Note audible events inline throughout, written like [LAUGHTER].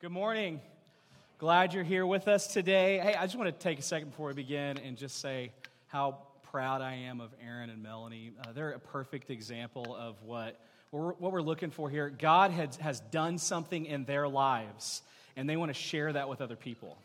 Good morning. Glad you're here with us today. Hey, I just want to take a second before we begin and just say how proud I am of Aaron and Melanie. Uh, they're a perfect example of what we're, what we're looking for here. God has, has done something in their lives, and they want to share that with other people.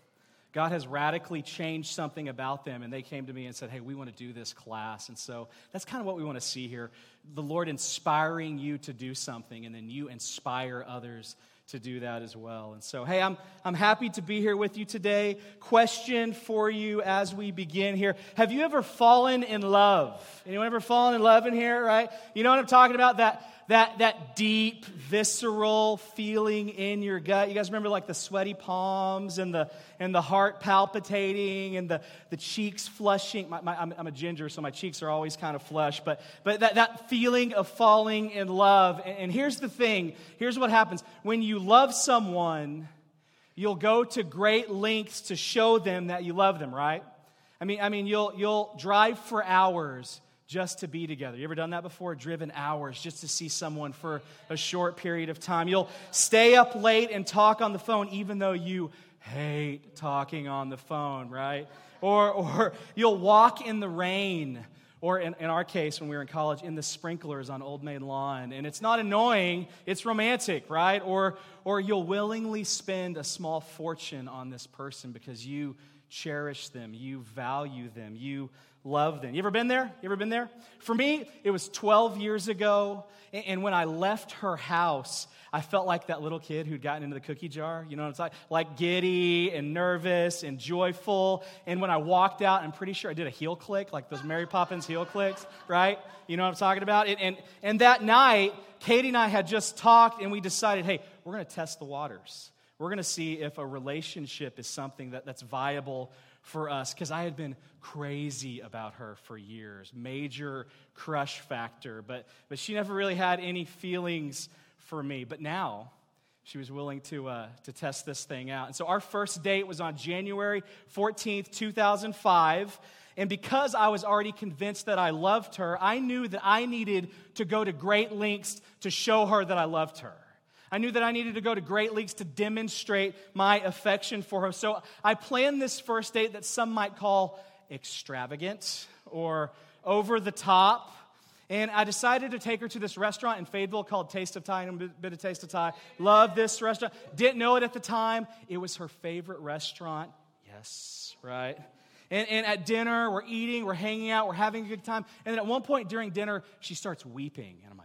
God has radically changed something about them, and they came to me and said, Hey, we want to do this class. And so that's kind of what we want to see here the Lord inspiring you to do something, and then you inspire others to do that as well. And so, hey, I'm, I'm happy to be here with you today. Question for you as we begin here Have you ever fallen in love? Anyone ever fallen in love in here, right? You know what I'm talking about? That that, that deep, visceral feeling in your gut. You guys remember like the sweaty palms and the, and the heart palpitating and the, the cheeks flushing. My, my, I'm, I'm, a ginger, so my cheeks are always kind of flush. But, but that, that feeling of falling in love. And, and here's the thing here's what happens when you love someone, you'll go to great lengths to show them that you love them, right? I mean, I mean you'll, you'll drive for hours just to be together. You ever done that before? Driven hours just to see someone for a short period of time. You'll stay up late and talk on the phone even though you hate talking on the phone, right? Or, or you'll walk in the rain, or in, in our case, when we were in college, in the sprinklers on Old Main Lawn. And it's not annoying, it's romantic, right? Or, or you'll willingly spend a small fortune on this person because you cherish them, you value them, you love them. You ever been there? You ever been there? For me, it was 12 years ago, and when I left her house, I felt like that little kid who'd gotten into the cookie jar. You know what I'm talking? Like giddy and nervous and joyful. And when I walked out, I'm pretty sure I did a heel click, like those Mary Poppins heel clicks, right? You know what I'm talking about? And, and, and that night, Katie and I had just talked, and we decided, hey, we're going to test the waters. We're going to see if a relationship is something that, that's viable for us because I had been crazy about her for years, major crush factor, but, but she never really had any feelings for me. But now, she was willing to, uh, to test this thing out. And so our first date was on January 14th, 2005. And because I was already convinced that I loved her, I knew that I needed to go to great lengths to show her that I loved her. I knew that I needed to go to great lengths to demonstrate my affection for her. So I planned this first date that some might call extravagant or over the top. And I decided to take her to this restaurant in Fayetteville called Taste of Thai, and a bit of Taste of Thai. Love this restaurant. Didn't know it at the time. It was her favorite restaurant. Yes, right? And, and at dinner, we're eating, we're hanging out, we're having a good time. And then at one point during dinner, she starts weeping. And I'm like,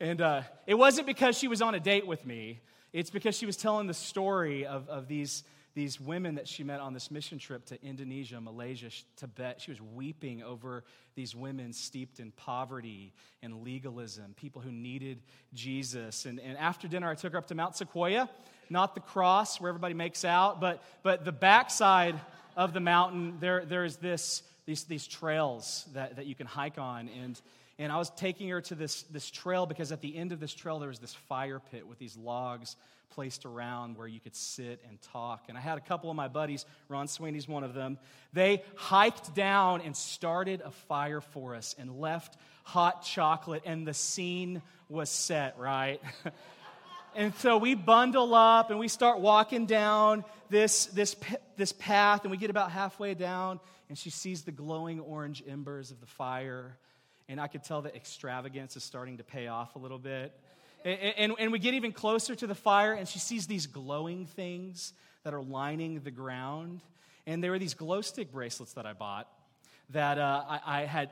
and uh, it wasn't because she was on a date with me, it's because she was telling the story of, of these, these women that she met on this mission trip to Indonesia, Malaysia, Tibet. She was weeping over these women steeped in poverty and legalism, people who needed Jesus. And, and after dinner, I took her up to Mount Sequoia, not the cross where everybody makes out, but, but the backside of the mountain, there, there's this, these, these trails that, that you can hike on. And and I was taking her to this, this trail because at the end of this trail, there was this fire pit with these logs placed around where you could sit and talk. And I had a couple of my buddies, Ron Sweeney's one of them. They hiked down and started a fire for us and left hot chocolate, and the scene was set, right? [LAUGHS] and so we bundle up and we start walking down this, this, this path, and we get about halfway down, and she sees the glowing orange embers of the fire and I could tell that extravagance is starting to pay off a little bit. And, and, and, we get even closer to the fire, and she sees these glowing things that are lining the ground. And there were these glow stick bracelets that I bought that uh, I, I had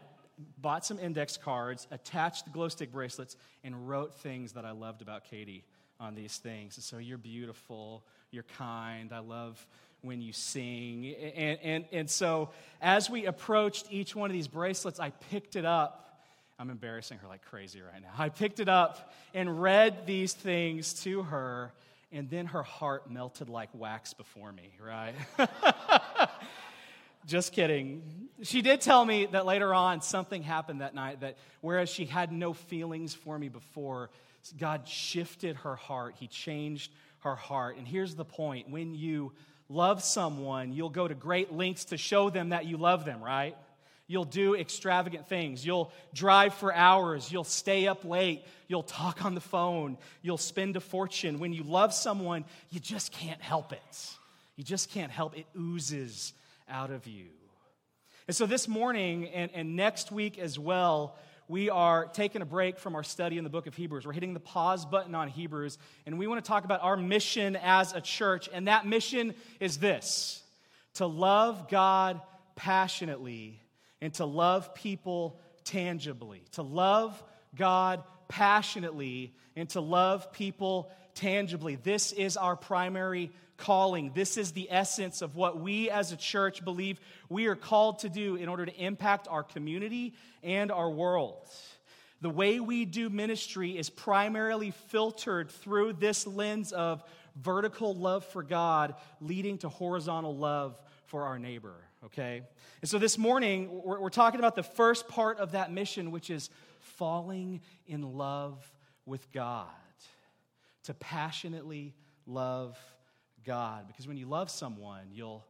bought some index cards, attached the glow stick bracelets, and wrote things that I loved about Katie on these things. And so you're beautiful, you're kind, I love when you sing. And, and, and so as we approached each one of these bracelets, I picked it up I'm embarrassing her like crazy right now. I picked it up and read these things to her, and then her heart melted like wax before me, right? [LAUGHS] Just kidding. She did tell me that later on something happened that night that whereas she had no feelings for me before, God shifted her heart. He changed her heart. And here's the point when you love someone, you'll go to great lengths to show them that you love them, right? You'll do extravagant things. You'll drive for hours. You'll stay up late. You'll talk on the phone. You'll spend a fortune. When you love someone, you just can't help it. You just can't help it. oozes out of you. And so this morning and, and next week as well, we are taking a break from our study in the book of Hebrews. We're hitting the pause button on Hebrews, and we want to talk about our mission as a church. And that mission is this to love God passionately and to love people tangibly. To love God passionately and to love people tangibly. This is our primary calling. This is the essence of what we as a church believe we are called to do in order to impact our community and our world. The way we do ministry is primarily filtered through this lens of vertical love for God leading to horizontal love for our neighbor, okay? And so this morning, we're, we're talking about the first part of that mission, which is falling in love with God, to passionately love God. Because when you love someone, you'll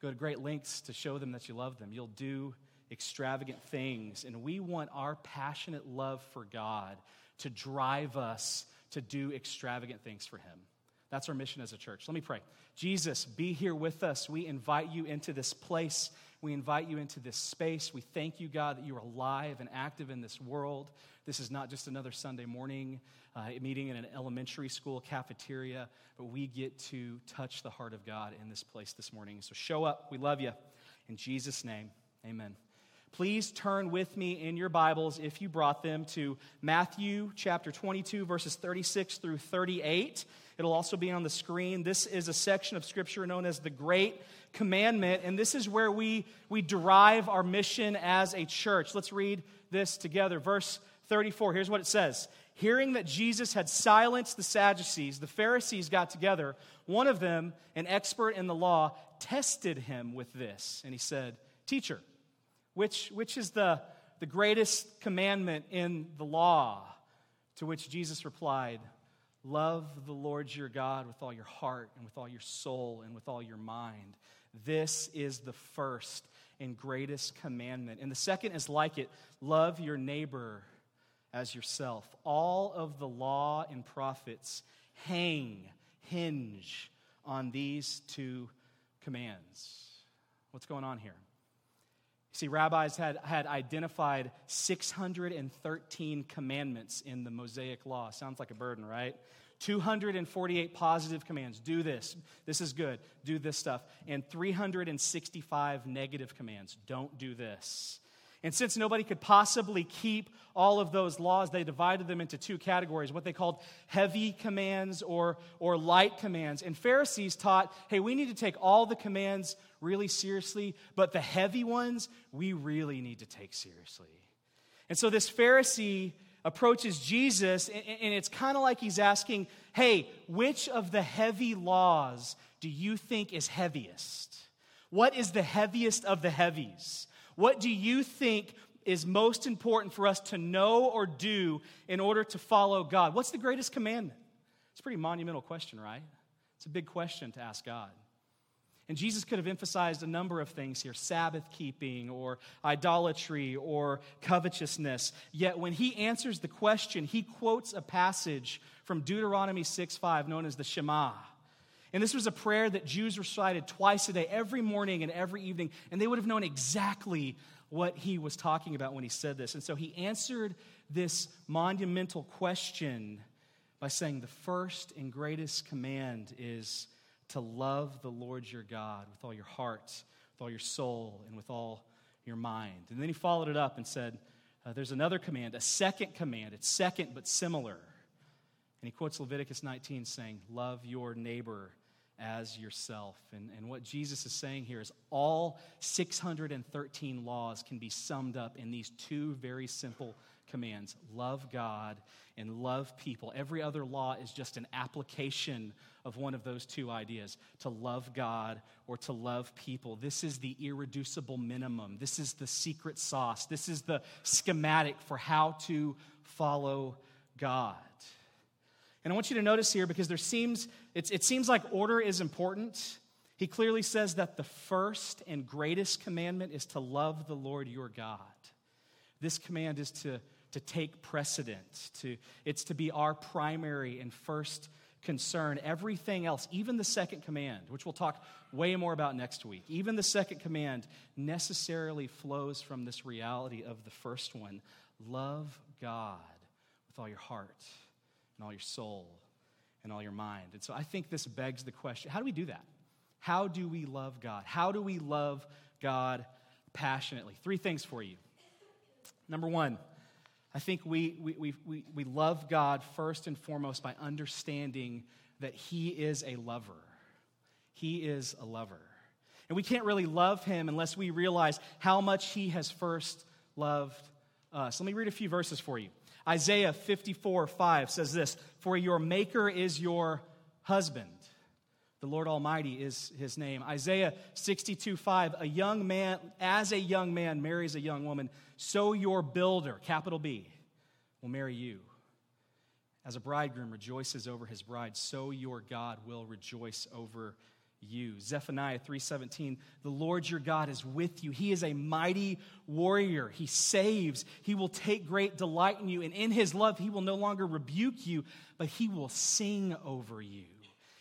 go to great lengths to show them that you love them. You'll do extravagant things. And we want our passionate love for God to drive us to do extravagant things for Him. That's our mission as a church. Let me pray. Jesus, be here with us. We invite you into this place. We invite you into this space. We thank you, God, that you are alive and active in this world. This is not just another Sunday morning uh, meeting in an elementary school cafeteria, but we get to touch the heart of God in this place this morning. So show up. We love you. In Jesus' name, amen. Please turn with me in your Bibles, if you brought them, to Matthew chapter 22, verses 36 through 38. It'll also be on the screen. This is a section of Scripture known as the Great Commandment, and this is where we, we derive our mission as a church. Let's read this together. Verse 34, here's what it says Hearing that Jesus had silenced the Sadducees, the Pharisees got together. One of them, an expert in the law, tested him with this, and he said, Teacher, which, which is the, the greatest commandment in the law? To which Jesus replied, Love the Lord your God with all your heart and with all your soul and with all your mind. This is the first and greatest commandment. And the second is like it love your neighbor as yourself. All of the law and prophets hang, hinge on these two commands. What's going on here? See, rabbis had, had identified 613 commandments in the Mosaic Law. Sounds like a burden, right? 248 positive commands. Do this. This is good. Do this stuff. And 365 negative commands. Don't do this. And since nobody could possibly keep all of those laws, they divided them into two categories what they called heavy commands or, or light commands. And Pharisees taught hey, we need to take all the commands really seriously, but the heavy ones we really need to take seriously. And so this Pharisee approaches Jesus, and it's kind of like he's asking, hey, which of the heavy laws do you think is heaviest? What is the heaviest of the heavies? What do you think is most important for us to know or do in order to follow God? What's the greatest commandment? It's a pretty monumental question, right? It's a big question to ask God. And Jesus could have emphasized a number of things here Sabbath keeping, or idolatry, or covetousness. Yet when he answers the question, he quotes a passage from Deuteronomy 6 5, known as the Shema. And this was a prayer that Jews recited twice a day, every morning and every evening, and they would have known exactly what he was talking about when he said this. And so he answered this monumental question by saying, The first and greatest command is to love the Lord your God with all your heart, with all your soul, and with all your mind. And then he followed it up and said, uh, There's another command, a second command. It's second but similar. And he quotes Leviticus 19 saying, Love your neighbor as yourself. And, and what Jesus is saying here is all 613 laws can be summed up in these two very simple commands love God and love people. Every other law is just an application of one of those two ideas to love God or to love people. This is the irreducible minimum. This is the secret sauce. This is the schematic for how to follow God. And I want you to notice here because there seems, it seems like order is important. He clearly says that the first and greatest commandment is to love the Lord your God. This command is to, to take precedence, to, it's to be our primary and first concern. Everything else, even the second command, which we'll talk way more about next week, even the second command necessarily flows from this reality of the first one love God with all your heart and all your soul and all your mind. And so I think this begs the question how do we do that? How do we love God? How do we love God passionately? Three things for you. Number one, I think we, we, we, we, love God first and foremost by understanding that He is a lover. He is a lover. And we can't really love Him unless we realize how much He has first loved us. Let me read a few verses for you. Isaiah 54 5 says this For your Maker is your husband. The Lord Almighty is his name. Isaiah 62 5, a young man, as a young man marries a young woman, so your builder, capital B, will marry you. As a bridegroom rejoices over his bride, so your God will rejoice over you. Zephaniah 3:17 The Lord your God is with you. He is a mighty warrior. He saves. He will take great delight in you and in his love he will no longer rebuke you, but he will sing over you.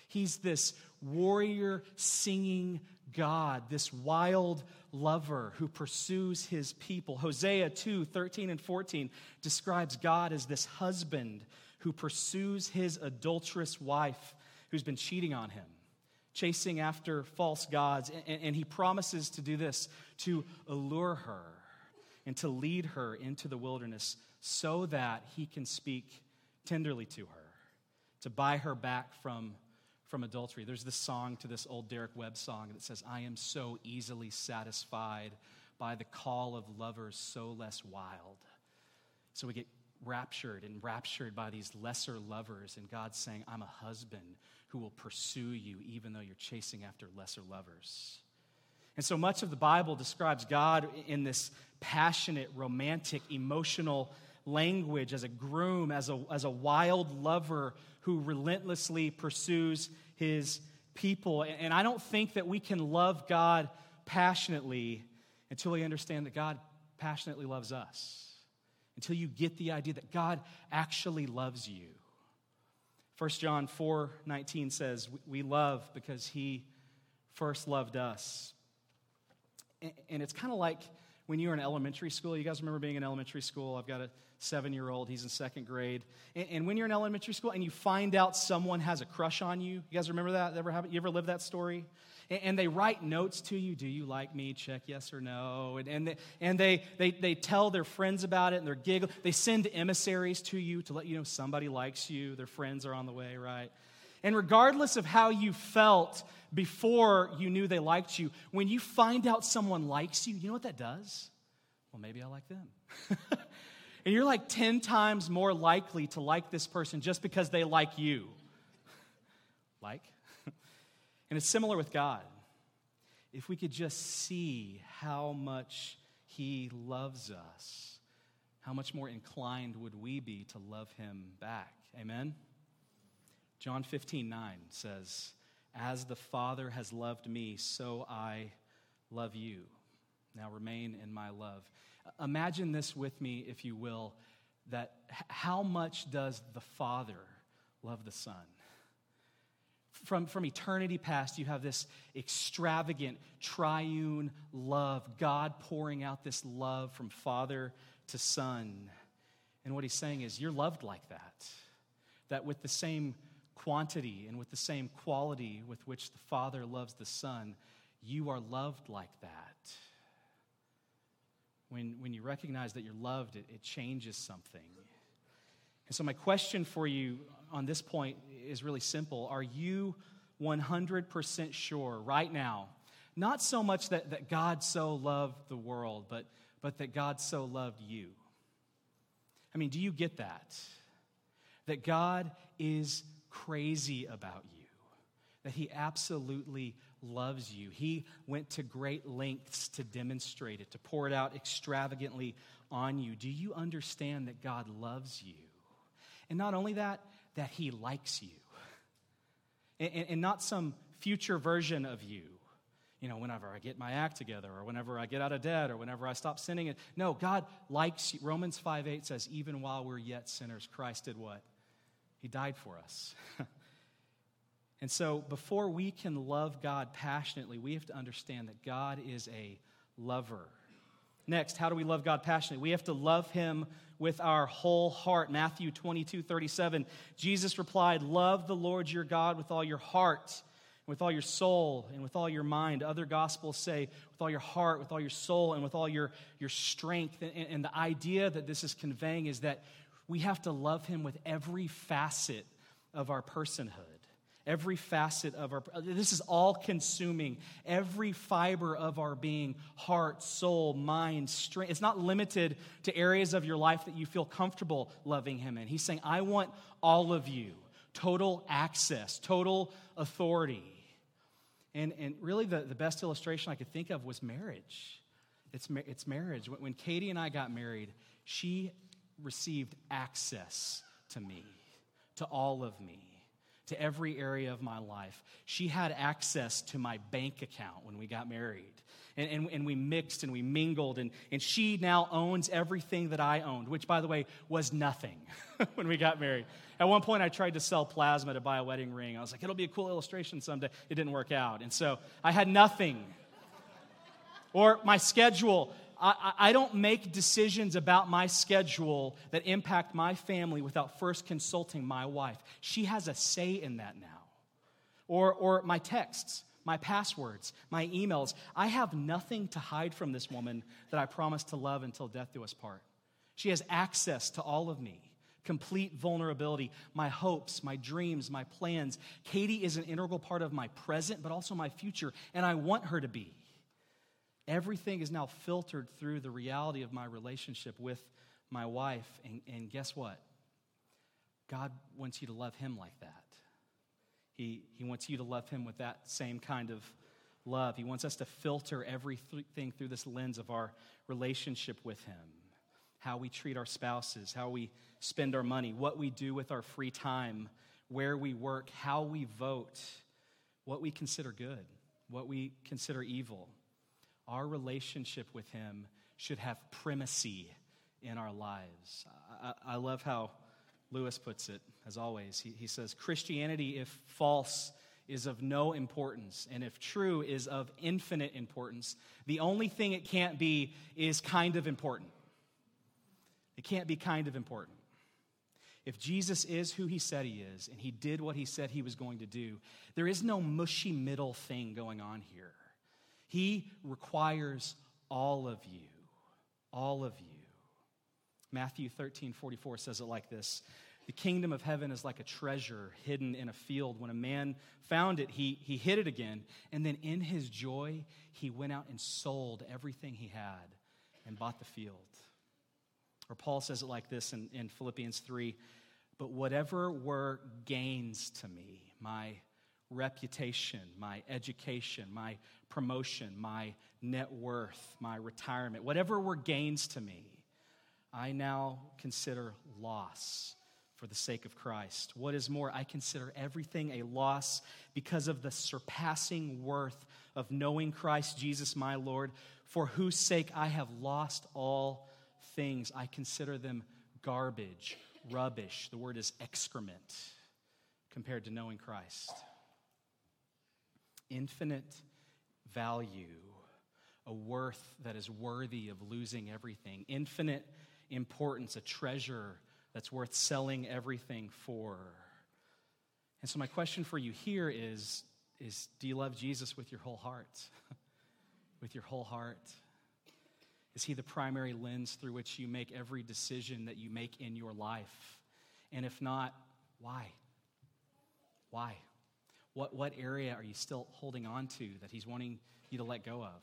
He's this warrior singing God, this wild lover who pursues his people. Hosea 2 13 and 14 describes God as this husband who pursues his adulterous wife who's been cheating on him, chasing after false gods. And, and he promises to do this to allure her and to lead her into the wilderness so that he can speak tenderly to her, to buy her back from from adultery. There's this song to this old Derek Webb song that says, I am so easily satisfied by the call of lovers so less wild. So we get raptured and raptured by these lesser lovers, and God's saying, I'm a husband who will pursue you even though you're chasing after lesser lovers. And so much of the Bible describes God in this passionate, romantic, emotional language as a groom, as a, as a wild lover who relentlessly pursues his people. And I don't think that we can love God passionately until we understand that God passionately loves us. Until you get the idea that God actually loves you. 1 John 4 19 says, We love because he first loved us. And it's kind of like when you were in elementary school. You guys remember being in elementary school? I've got a seven year old, he's in second grade. And, and, when you're in elementary school and you find out someone has a crush on you, you guys remember that? Ever have, you ever lived that story? And, and, they write notes to you Do you like me? Check yes or no. And, and, they, and they, they, they tell their friends about it and they're giggling. They send emissaries to you to let you know somebody likes you, their friends are on the way, right? And regardless of how you felt before you knew they liked you, when you find out someone likes you, you know what that does? Well, maybe I like them. [LAUGHS] and you're like 10 times more likely to like this person just because they like you. [LAUGHS] like? [LAUGHS] and it's similar with God. If we could just see how much He loves us, how much more inclined would we be to love Him back? Amen? John 15, 9 says, As the Father has loved me, so I love you. Now remain in my love. Imagine this with me, if you will, that how much does the Father love the Son? From, from eternity past, you have this extravagant, triune love, God pouring out this love from Father to Son. And what he's saying is, you're loved like that. That with the same quantity and with the same quality with which the Father loves the Son, you are loved like that. When, when you recognize that you're loved, it, it changes something. And so, my question for you on this point is really simple Are you 100% sure right now? Not so much that, that God so loved the world, but, but that God so loved you. I mean, do you get that? That God is crazy about you, that He absolutely loves you. He went to great lengths to demonstrate it, to pour it out extravagantly on you. Do you understand that God loves you? And not only that, that He likes you. And, and, and not some future version of you. You know, whenever I get my act together, or whenever I get out of debt, or whenever I stop sinning. No, God likes you. Romans 5 8 says, even while we're yet sinners, Christ did what? He died for us. [LAUGHS] and so, before we can love God passionately, we have to understand that God is a lover. Next, how do we love God passionately? We have to love Him with our whole heart. Matthew 22 37. Jesus replied, Love the Lord your God with all your heart, with all your soul, and with all your mind. Other gospels say, with all your heart, with all your soul, and with all your, your strength. And, and the idea that this is conveying is that we have to love Him with every facet of our personhood. Every facet of our, this is all consuming. Every fiber of our being, heart, soul, mind, strength. It's not limited to areas of your life that you feel comfortable loving Him in. He's saying, I want all of you, total access, total authority. And, and really, the, the best illustration I could think of was marriage. It's, it's marriage. When, when Katie and I got married, she received access to me, to all of me, to every area of my life. She had access to my bank account when we got married. And, and, and, we mixed and we mingled, and, and she now owns everything that I owned, which, by the way, was nothing [LAUGHS] when we got married. At one point, I tried to sell plasma to buy a wedding ring. I was like, it'll be a cool illustration someday. It didn't work out. And so I had nothing. or my schedule. I, I don't make decisions about my schedule that impact my family without first consulting my wife. She has a say in that now. Or, or my texts, my passwords, my emails. I have nothing to hide from this woman that I promise to love until death do us part. She has access to all of me complete vulnerability, my hopes, my dreams, my plans. Katie is an integral part of my present, but also my future, and I want her to be. Everything is now filtered through the reality of my relationship with my wife. And, and guess what? God wants you to love Him like that. He, he wants you to love Him with that same kind of love. He wants us to filter everything through this lens of our relationship with Him how we treat our spouses, how we spend our money, what we do with our free time, where we work, how we vote, what we consider good, what we consider evil our relationship with Him should have primacy in our lives. I, I love how Lewis puts it, as always. He, he says, Christianity, if false, is of no importance, and if true, is of infinite importance. The only thing it can't be is kind of important. It can't be kind of important. If Jesus is who he said he is, and he did what he said he was going to do, there is no mushy middle thing going on here. He requires all of you. All of you. Matthew 13, 44 says it like this The kingdom of heaven is like a treasure hidden in a field. When a man found it, he, he hid it again. And then in his joy, he went out and sold everything he had and bought the field. Or Paul says it like this in, in Philippians 3 But whatever were gains to me, my reputation, my education, my promotion, my net worth, my retirement, whatever were gains to me, I now consider loss for the sake of Christ. What is more, I consider everything a loss because of the surpassing worth of knowing Christ Jesus my Lord, for whose sake I have lost all things. I consider them garbage, rubbish. The word is excrement compared to knowing Christ infinite value, a worth that is worthy of losing everything, infinite importance, a treasure that's worth selling everything for. And so, my question for you here is, is do you love Jesus with your whole heart? [LAUGHS] with your whole heart? Is he the primary lens through which you make every decision that you make in your life? And if not, why? Why? What, what area are you still holding on to that He's wanting you to let go of?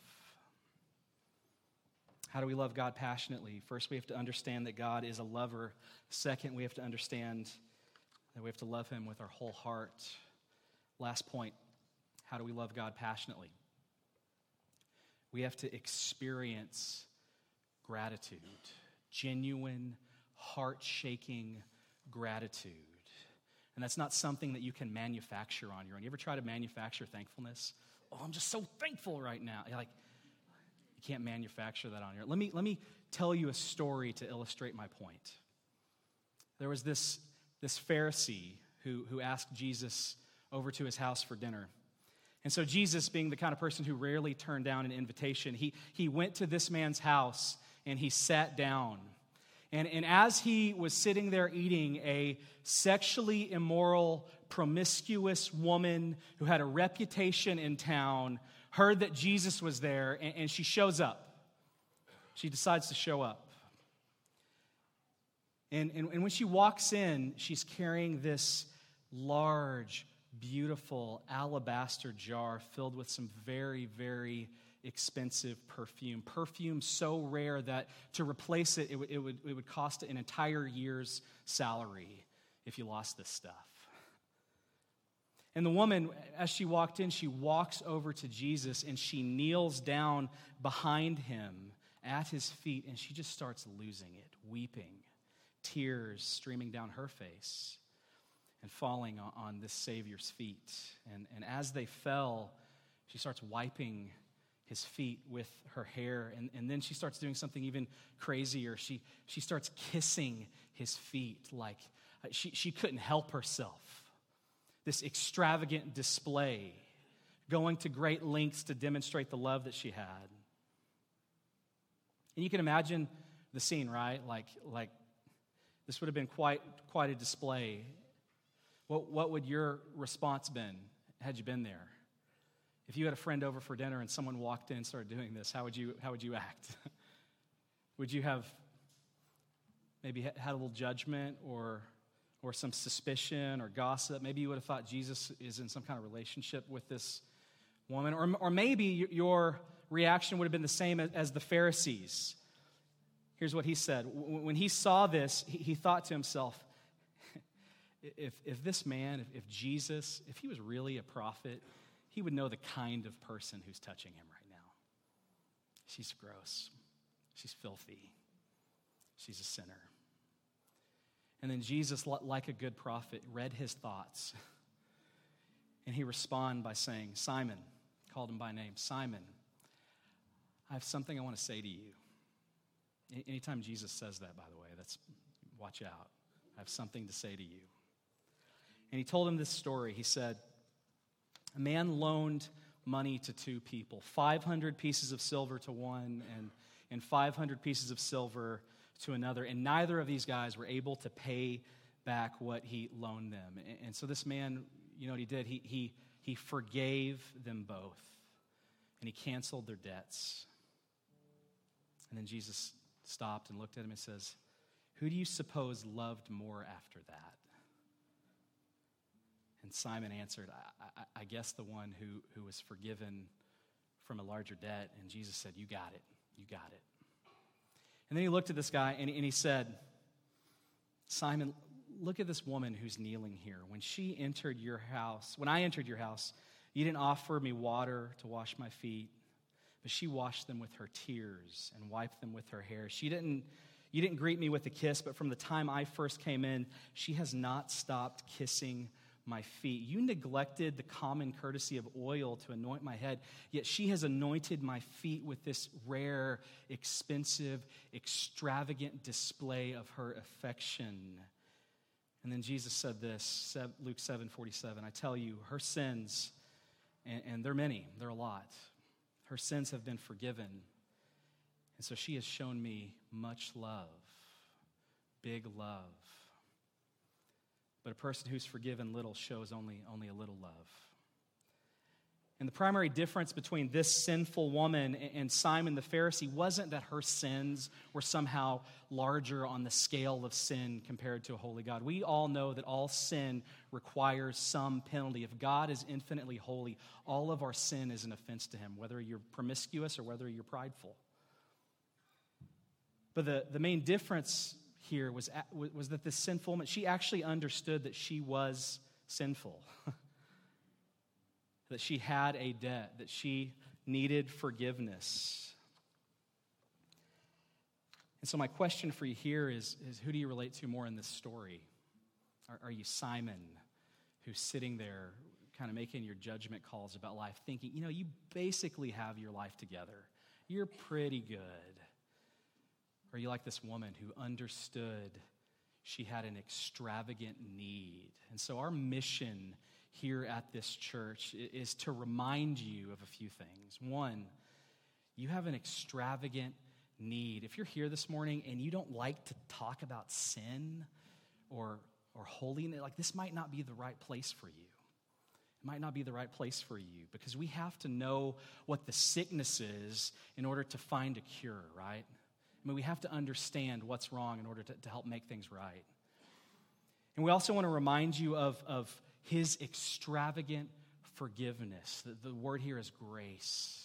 How do we love God passionately? First, we have to understand that God is a lover. Second, we have to understand that we have to love Him with our whole heart. Last point how do we love God passionately? We have to experience gratitude, genuine, heart shaking gratitude. And that's not something that you can manufacture on your own. You ever try to manufacture thankfulness? Oh, I'm just so thankful right now. You're like, you can't manufacture that on your own. Let me, let me tell you a story to illustrate my point. There was this, this Pharisee who, who asked Jesus over to his house for dinner. And so, Jesus, being the kind of person who rarely turned down an invitation, he, he went to this man's house and he sat down. And, and as he was sitting there eating, a sexually immoral, promiscuous woman who had a reputation in town heard that Jesus was there, and, and she shows up. She decides to show up. And, and, and when she walks in, she's carrying this large, beautiful alabaster jar filled with some very, very expensive perfume. Perfume so rare that to replace it, it, it, would, it would cost an entire year's salary if you lost this stuff. And the woman, as she walked in, she walks over to Jesus and she kneels down behind him at his feet and she just starts losing it, weeping, tears streaming down her face and falling on, this Savior's feet. And, and as they fell, she starts wiping his feet with her hair. And, and then she starts doing something even crazier. She, she starts kissing his feet like uh, she, she couldn't help herself. This extravagant display, going to great lengths to demonstrate the love that she had. And you can imagine the scene, right? Like, like this would have been quite, quite a display. What, what would your response been had you been there? If you had a friend over for dinner and someone walked in and started doing this, how would you, how would you act? [LAUGHS] would you have maybe had a little judgment or, or some suspicion or gossip? Maybe you would have thought Jesus is in some kind of relationship with this woman. Or, or maybe your reaction would have been the same as the Pharisees. Here's what he said. When he saw this, he thought to himself, [LAUGHS] if, if this man, if, if Jesus, if he was really a prophet, he would know the kind of person who's touching him right now. She's gross. She's filthy. She's a sinner. And then Jesus, like a good prophet, read his thoughts. And he responded by saying, Simon, called him by name, Simon, I have something I want to say to you. Anytime Jesus says that, by the way, that's watch out. I have something to say to you. And he told him this story. He said, a man loaned money to two people 500 pieces of silver to one and, and 500 pieces of silver to another. And neither of these guys were able to pay back what he loaned them. And, and so this man, you know what he did? He, he, he forgave them both and he canceled their debts. And then Jesus stopped and looked at him and says, Who do you suppose loved more after that? And Simon answered, I, I, I, guess the one who, who was forgiven from a larger debt. And Jesus said, You got it. You got it. And then he looked at this guy and, and he said, Simon, look at this woman who's kneeling here. When she entered your house, when I entered your house, you didn't offer me water to wash my feet, but she washed them with her tears and wiped them with her hair. She didn't, you didn't greet me with a kiss, but from the time I first came in, she has not stopped kissing my feet. You neglected the common courtesy of oil to anoint my head, yet she has anointed my feet with this rare, expensive, extravagant display of her affection. And then Jesus said this, Luke 7 47. I tell you, her sins, and, and they're many, they're a lot, her sins have been forgiven. And so she has shown me much love, big love. But a person who's forgiven little shows only, only a little love. And the primary difference between this sinful woman and Simon the Pharisee wasn't that her sins were somehow larger on the scale of sin compared to a holy God. We all know that all sin requires some penalty. If God is infinitely holy, all of our sin is an offense to him, whether you're promiscuous or whether you're prideful. But the, the main difference here was, was that this sinful woman, she actually understood that she was sinful, [LAUGHS] that she had a debt, that she needed forgiveness. And so, my question for you here is, is who do you relate to more in this story? Are, are you Simon who's sitting there kind of making your judgment calls about life, thinking, you know, you basically have your life together. You're pretty good. Or you like this woman who understood she had an extravagant need. And so, our mission here at this church is to remind you of a few things. One, you have an extravagant need. If you're here this morning and you don't like to talk about sin or, or holiness, like this might not be the right place for you. It might not be the right place for you because we have to know what the sickness is in order to find a cure, right? I mean, we have to understand what's wrong in order to, to help make things right. And we also want to remind you of, of his extravagant forgiveness. The, the word here is grace.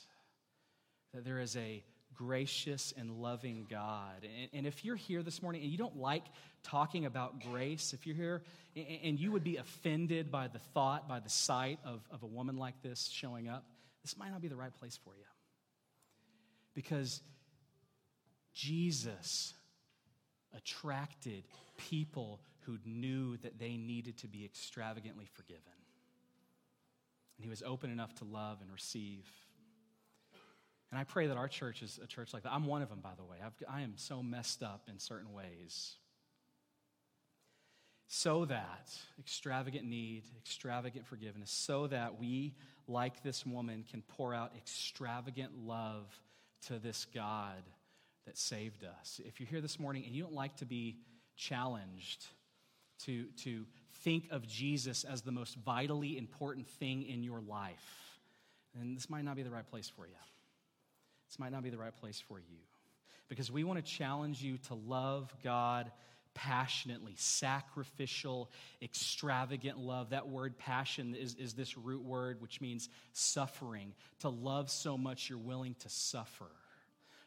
That there is a gracious and loving God. And, and, if you're here this morning and you don't like talking about grace, if you're here and, and you would be offended by the thought, by the sight of, of a woman like this showing up, this might not be the right place for you. Because Jesus attracted people who knew that they needed to be extravagantly forgiven. And he was open enough to love and receive. And I pray that our church is a church like that. I'm one of them, by the way. I've, I am so messed up in certain ways. So that extravagant need, extravagant forgiveness, so that we, like this woman, can pour out extravagant love to this God that saved us. If you're here this morning and you don't like to be challenged to, to think of Jesus as the most vitally important thing in your life, then this might not be the right place for you. This might not be the right place for you. Because we want to challenge you to love God passionately, sacrificial, extravagant love. That word passion is, is this root word, which means suffering. To love so much you're willing to suffer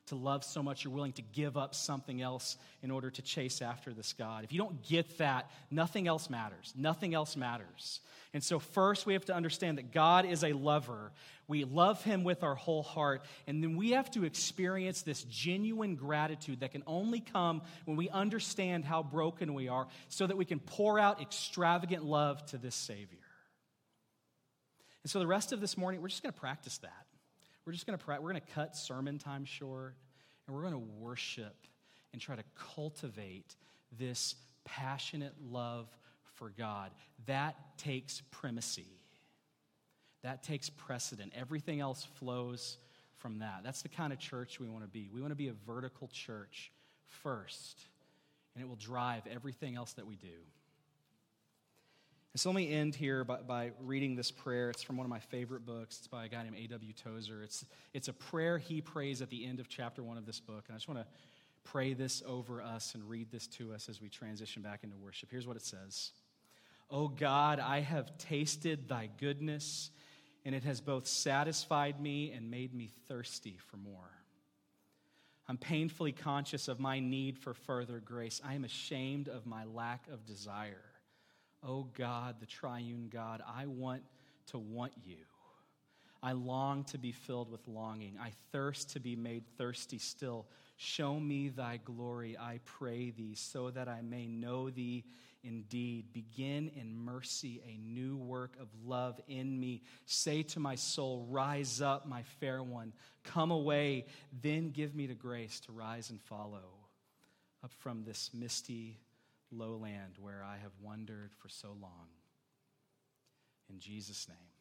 to love so much you're willing to give up something else in order to chase after this God. If you don't get that, nothing else matters. Nothing else matters. And so, first, we have to understand that God is a lover. We love Him with our whole heart. And then we have to experience this genuine gratitude that can only come when we understand how broken we are so that we can pour out extravagant love to this Savior. And so, the rest of this morning, we're just going to practice that. We're just going to pray. We're going to cut sermon time short, and we're going to worship and try to cultivate this passionate love for God. That takes primacy. That takes precedent. Everything else flows from that. That's the kind of church we want to be. We want to be a vertical church first, and it will drive everything else that we do. And so let me end here by, by, reading this prayer. It's from one of my favorite books. It's by a guy named A.W. Tozer. It's, it's a prayer he prays at the end of chapter one of this book. And I just want to pray this over us and read this to us as we transition back into worship. Here's what it says Oh God, I have tasted thy goodness, and it has both satisfied me and made me thirsty for more. I'm painfully conscious of my need for further grace. I am ashamed of my lack of desire. Oh God, the triune God, I want to want you. I long to be filled with longing. I thirst to be made thirsty still. Show me thy glory, I pray thee, so that I may know thee indeed. Begin in mercy a new work of love in me. Say to my soul, Rise up, my fair one. Come away. Then give me the grace to rise and follow up from this misty lowland where I have wandered for so long. In Jesus' name.